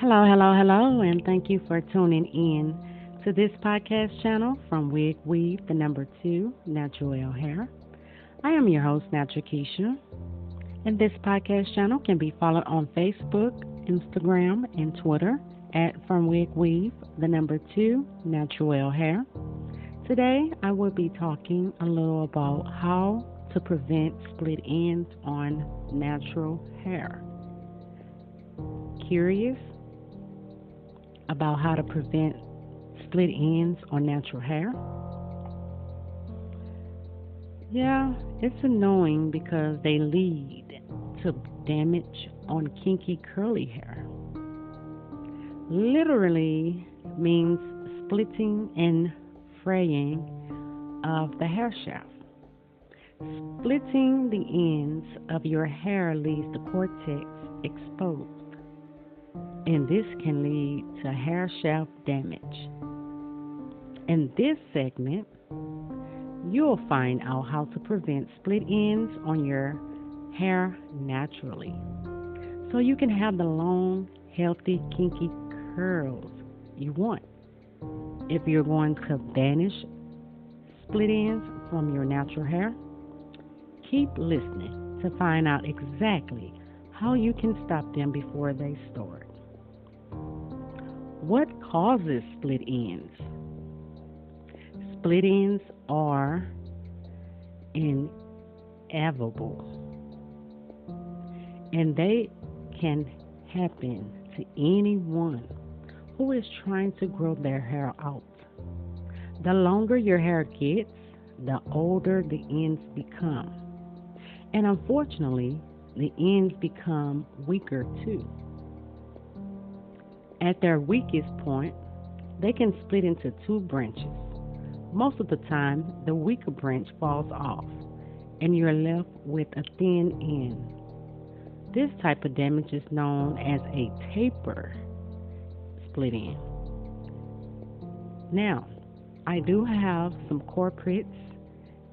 Hello, hello, hello, and thank you for tuning in to this podcast channel from Wig Weave, the number two, Natural Hair. I am your host, Natural Keisha, and this podcast channel can be followed on Facebook, Instagram, and Twitter at From Wig Weave, the number two, Natural Hair. Today, I will be talking a little about how to prevent split ends on natural hair. Curious about how to prevent split ends on natural hair? Yeah, it's annoying because they lead to damage on kinky curly hair. Literally means splitting and fraying of the hair shaft. Splitting the ends of your hair leaves the cortex exposed and this can lead to hair shaft damage. In this segment, you'll find out how to prevent split ends on your hair naturally so you can have the long, healthy, kinky curls you want. If you're going to banish split ends from your natural hair, keep listening to find out exactly how you can stop them before they start. What causes split ends? Split ends are inevitable and they can happen to anyone who is trying to grow their hair out. The longer your hair gets, the older the ends become. And unfortunately, the ends become weaker too. At their weakest point, they can split into two branches. Most of the time, the weaker branch falls off, and you're left with a thin end. This type of damage is known as a taper split end. Now, I do have some corporates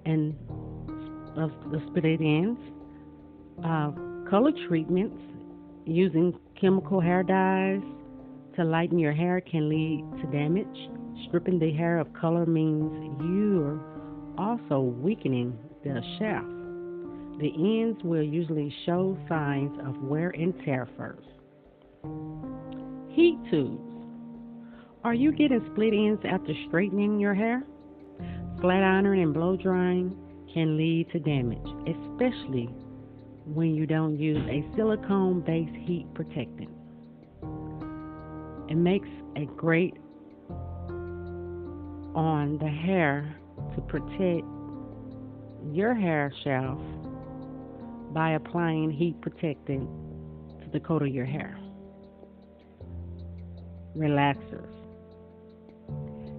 and of the split ends, uh, color treatments using chemical hair dyes, to lighten your hair can lead to damage. Stripping the hair of color means you're also weakening the shaft. The ends will usually show signs of wear and tear first. Heat tubes. Are you getting split ends after straightening your hair? Flat ironing and blow drying can lead to damage, especially when you don't use a silicone based heat protectant. It makes a great on the hair to protect your hair shaft by applying heat protectant to the coat of your hair. Relaxers.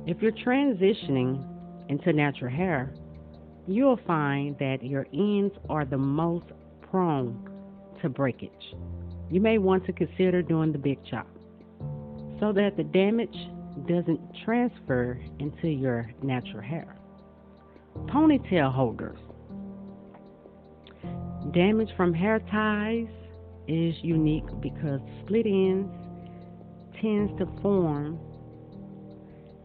If you're transitioning into natural hair, you'll find that your ends are the most prone to breakage. You may want to consider doing the big chop so that the damage doesn't transfer into your natural hair. Ponytail holders. Damage from hair ties is unique because split ends tends to form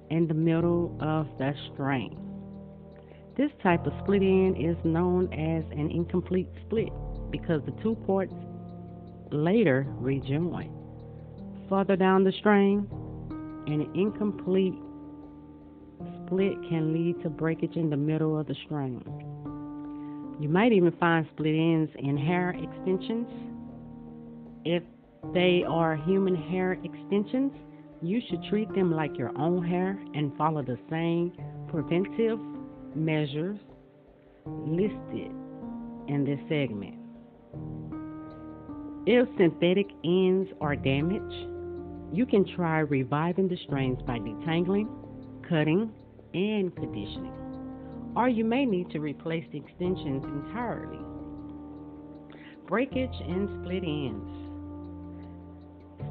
in the middle of the string. This type of split end is known as an incomplete split because the two parts later rejoin further down the string, and an incomplete split can lead to breakage in the middle of the string. You might even find split ends in hair extensions. If they are human hair extensions, you should treat them like your own hair and follow the same preventive measures listed in this segment. If synthetic ends are damaged, you can try reviving the strains by detangling, cutting, and conditioning. Or you may need to replace the extensions entirely. Breakage and split ends.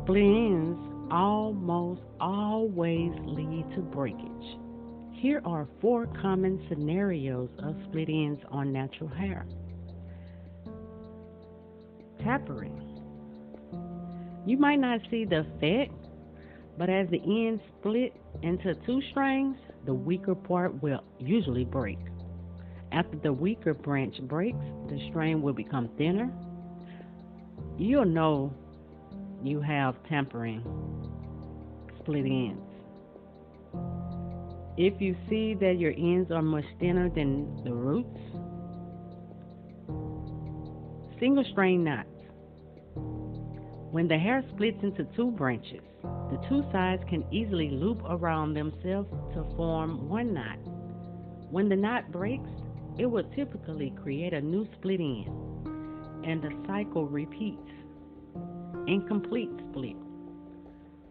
Split ends almost always lead to breakage. Here are four common scenarios of split ends on natural hair. Tapering You might not see the effect, but as the ends split into two strands, the weaker part will usually break. After the weaker branch breaks, the strain will become thinner. You'll know you have tapering split ends. If you see that your ends are much thinner than the roots, single strain knots. When the hair splits into two branches, the two sides can easily loop around themselves to form one knot. When the knot breaks, it will typically create a new split end, and the cycle repeats. Incomplete split.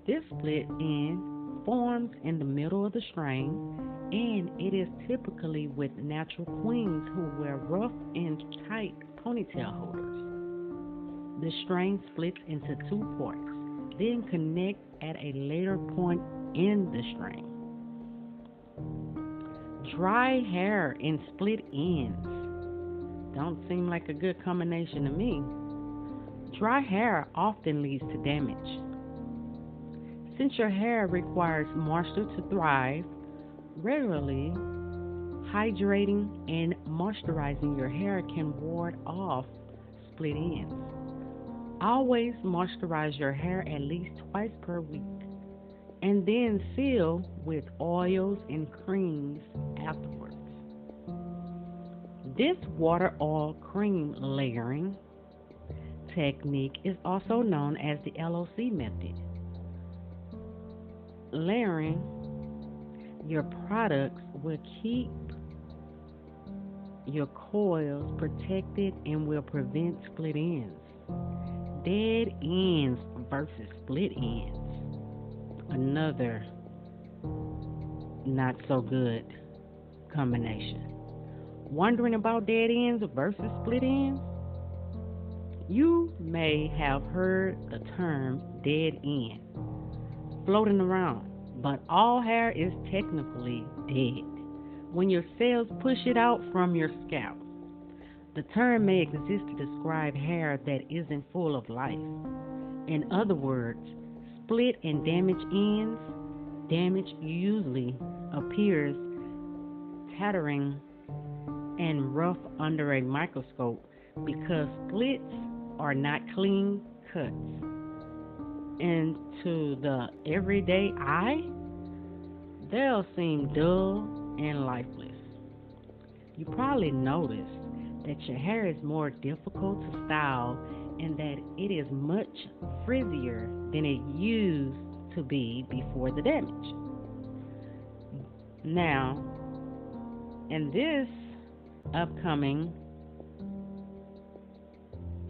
This split end forms in the middle of the strain, and it is typically with natural queens who wear rough and tight ponytail holders. The strain splits into two parts, then connect at a later point in the strain. Dry hair and split ends don't seem like a good combination to me. Dry hair often leads to damage. Since your hair requires moisture to thrive, regularly hydrating and moisturizing your hair can ward off split ends. Always moisturize your hair at least twice per week and then seal with oils and creams afterwards. This water oil cream layering technique is also known as the LOC method. Layering your products will keep your coils protected and will prevent split ends. Dead ends versus split ends. Another not so good combination. Wondering about dead ends versus split ends? You may have heard the term dead end floating around, but all hair is technically dead when your cells push it out from your scalp. The term may exist to describe hair that isn't full of life. In other words, split and damaged ends, damage usually appears tattering and rough under a microscope because splits are not clean cuts. And to the everyday eye, they'll seem dull and lifeless. You probably noticed that your hair is more difficult to style and that it is much frizzier than it used to be before the damage. Now, in this upcoming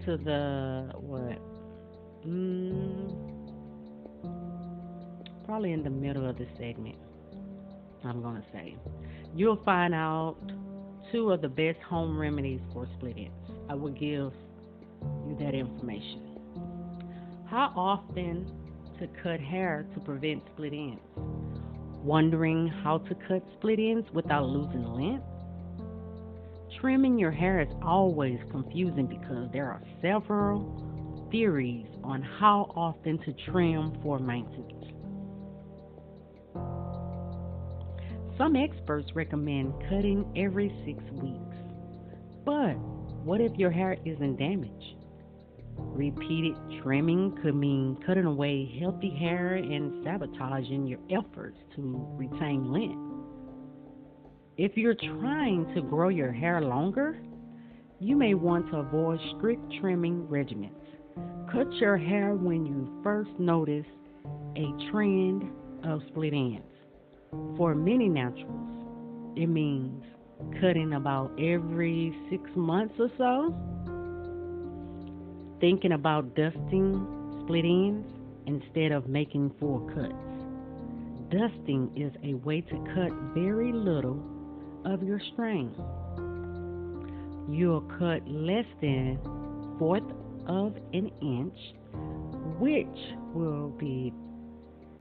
to the what? Mm, probably in the middle of the segment. I'm going to say. You'll find out two of the best home remedies for split ends. I will give you that information. How often to cut hair to prevent split ends? Wondering how to cut split ends without losing length? Trimming your hair is always confusing because there are several theories on how often to trim for maintenance. Some experts recommend cutting every six weeks. But what if your hair isn't damaged? Repeated trimming could mean cutting away healthy hair and sabotaging your efforts to retain length. If you're trying to grow your hair longer, you may want to avoid strict trimming regimens. Cut your hair when you first notice a trend of split ends. For many naturals, it means cutting about every six months or so. Thinking about dusting split ends instead of making full cuts. Dusting is a way to cut very little of your strain. You'll cut less than fourth of an inch, which will be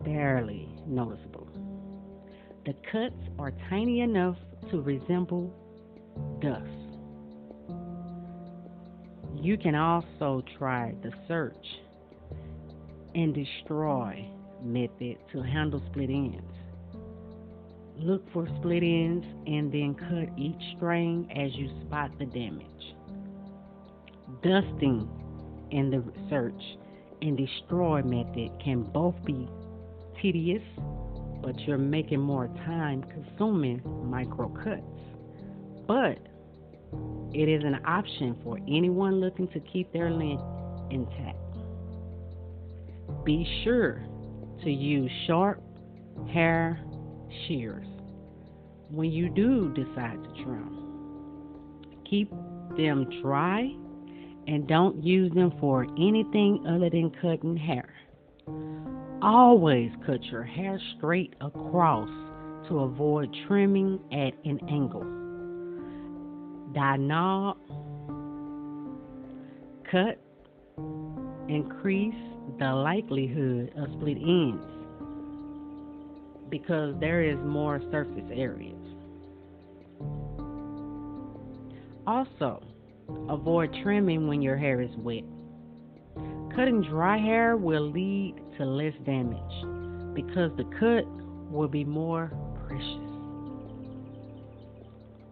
barely noticeable. The cuts are tiny enough to resemble dust. You can also try the search and destroy method to handle split ends. Look for split ends and then cut each string as you spot the damage. Dusting in the search and destroy method can both be tedious, but you're making more time consuming micro cuts. But it is an option for anyone looking to keep their length intact. Be sure to use sharp hair shears when you do decide to trim. Keep them dry and don't use them for anything other than cutting hair. Always cut your hair straight across to avoid trimming at an angle. Die knob, cut, increase the likelihood of split ends because there is more surface areas. Also, avoid trimming when your hair is wet. Cutting dry hair will lead to less damage because the cut will be more precious.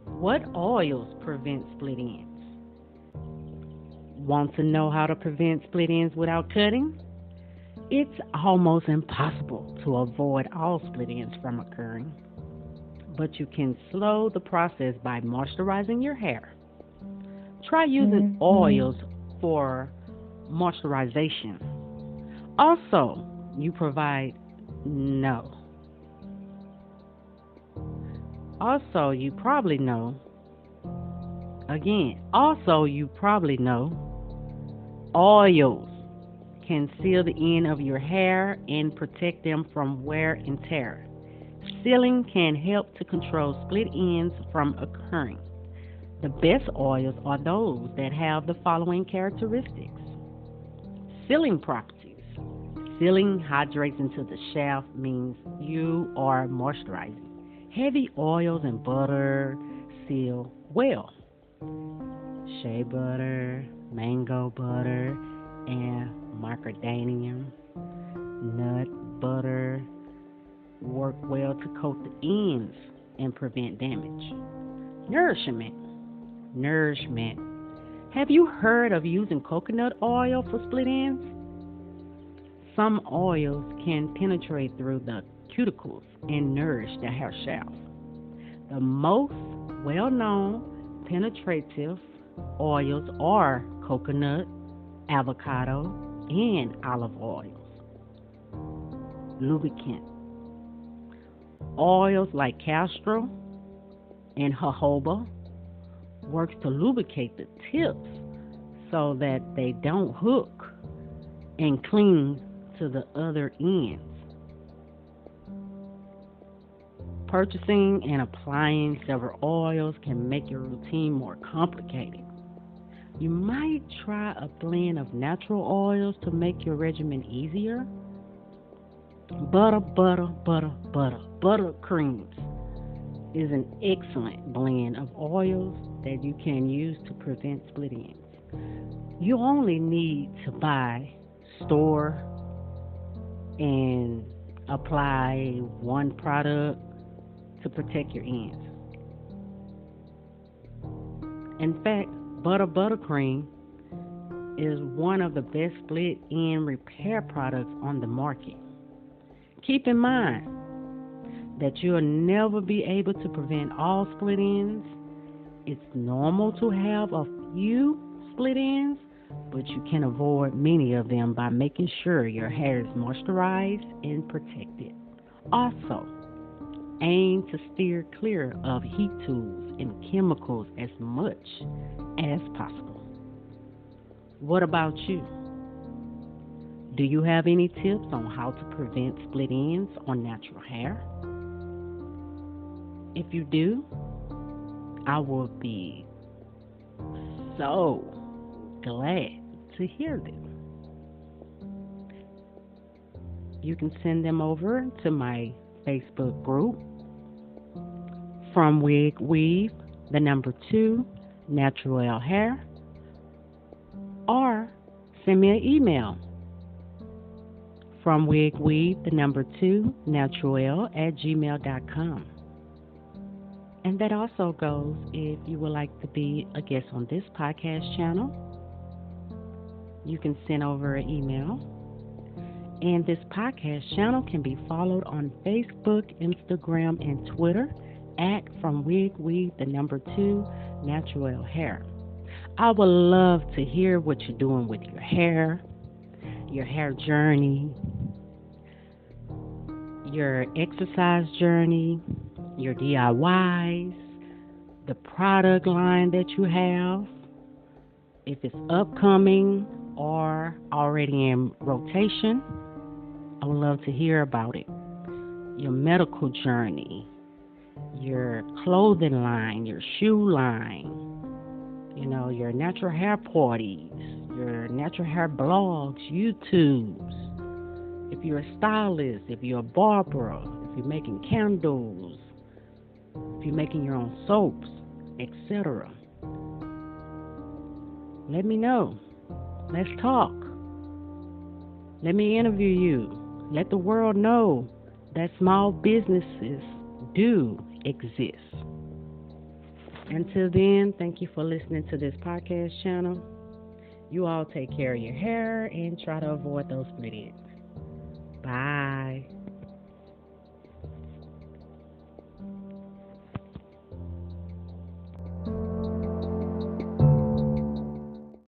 What oils prevent split ends? Want to know how to prevent split ends without cutting? It's almost impossible to avoid all split ends from occurring, but you can slow the process by moisturizing your hair. Try using mm-hmm. oils for moisturization. Also, you provide no. Also, you probably know. Again, also, you probably know oils can seal the end of your hair and protect them from wear and tear. Sealing can help to control split ends from occurring. The best oils are those that have the following characteristics sealing properties. Sealing hydrates into the shaft means you are moisturizing. Heavy oils and butter seal well. Shea butter, mango butter, and macadamia nut butter work well to coat the ends and prevent damage. Nourishment. Nourishment. Have you heard of using coconut oil for split ends? Some oils can penetrate through the cuticles and nourish the hair shaft. The most well known penetrative oils are coconut, avocado, and olive oils. Lubricant. Oils like castor and jojoba works to lubricate the tips so that they don't hook and cling to the other ends. Purchasing and applying several oils can make your routine more complicated. You might try a blend of natural oils to make your regimen easier. Butter, butter, butter, butter, butter creams is an excellent blend of oils that you can use to prevent split ends. You only need to buy, store, and apply one product to protect your ends. In fact, Butter Buttercream is one of the best split end repair products on the market. Keep in mind that you'll never be able to prevent all split ends. It's normal to have a few split ends, but you can avoid many of them by making sure your hair is moisturized and protected. Also, aim to steer clear of heat tools and chemicals as much as possible. What about you? Do you have any tips on how to prevent split ends on natural hair? If you do, I will be so glad to hear them. You can send them over to my Facebook group from Wig Weave, the number two, Natural Hair, or send me an email from wigweave, the number two, natural at gmail.com. And that also goes if you would like to be a guest on this podcast channel. You can send over an email. And this podcast channel can be followed on Facebook, Instagram, and Twitter at From Wig Weave, the number two, Natural Hair. I would love to hear what you're doing with your hair, your hair journey, your exercise journey, your DIYs, the product line that you have, if it's upcoming or already in rotation. I would love to hear about it. Your medical journey, your clothing line, your shoe line, you know, your natural hair parties, your natural hair blogs, YouTubes. If you're a stylist, if you're a barber, if you're making candles, if you're making your own soaps, etc. Let me know. Let's talk. Let me interview you. Let the world know that small businesses do exist. Until then, thank you for listening to this podcast channel. You all take care of your hair and try to avoid those split. Bye.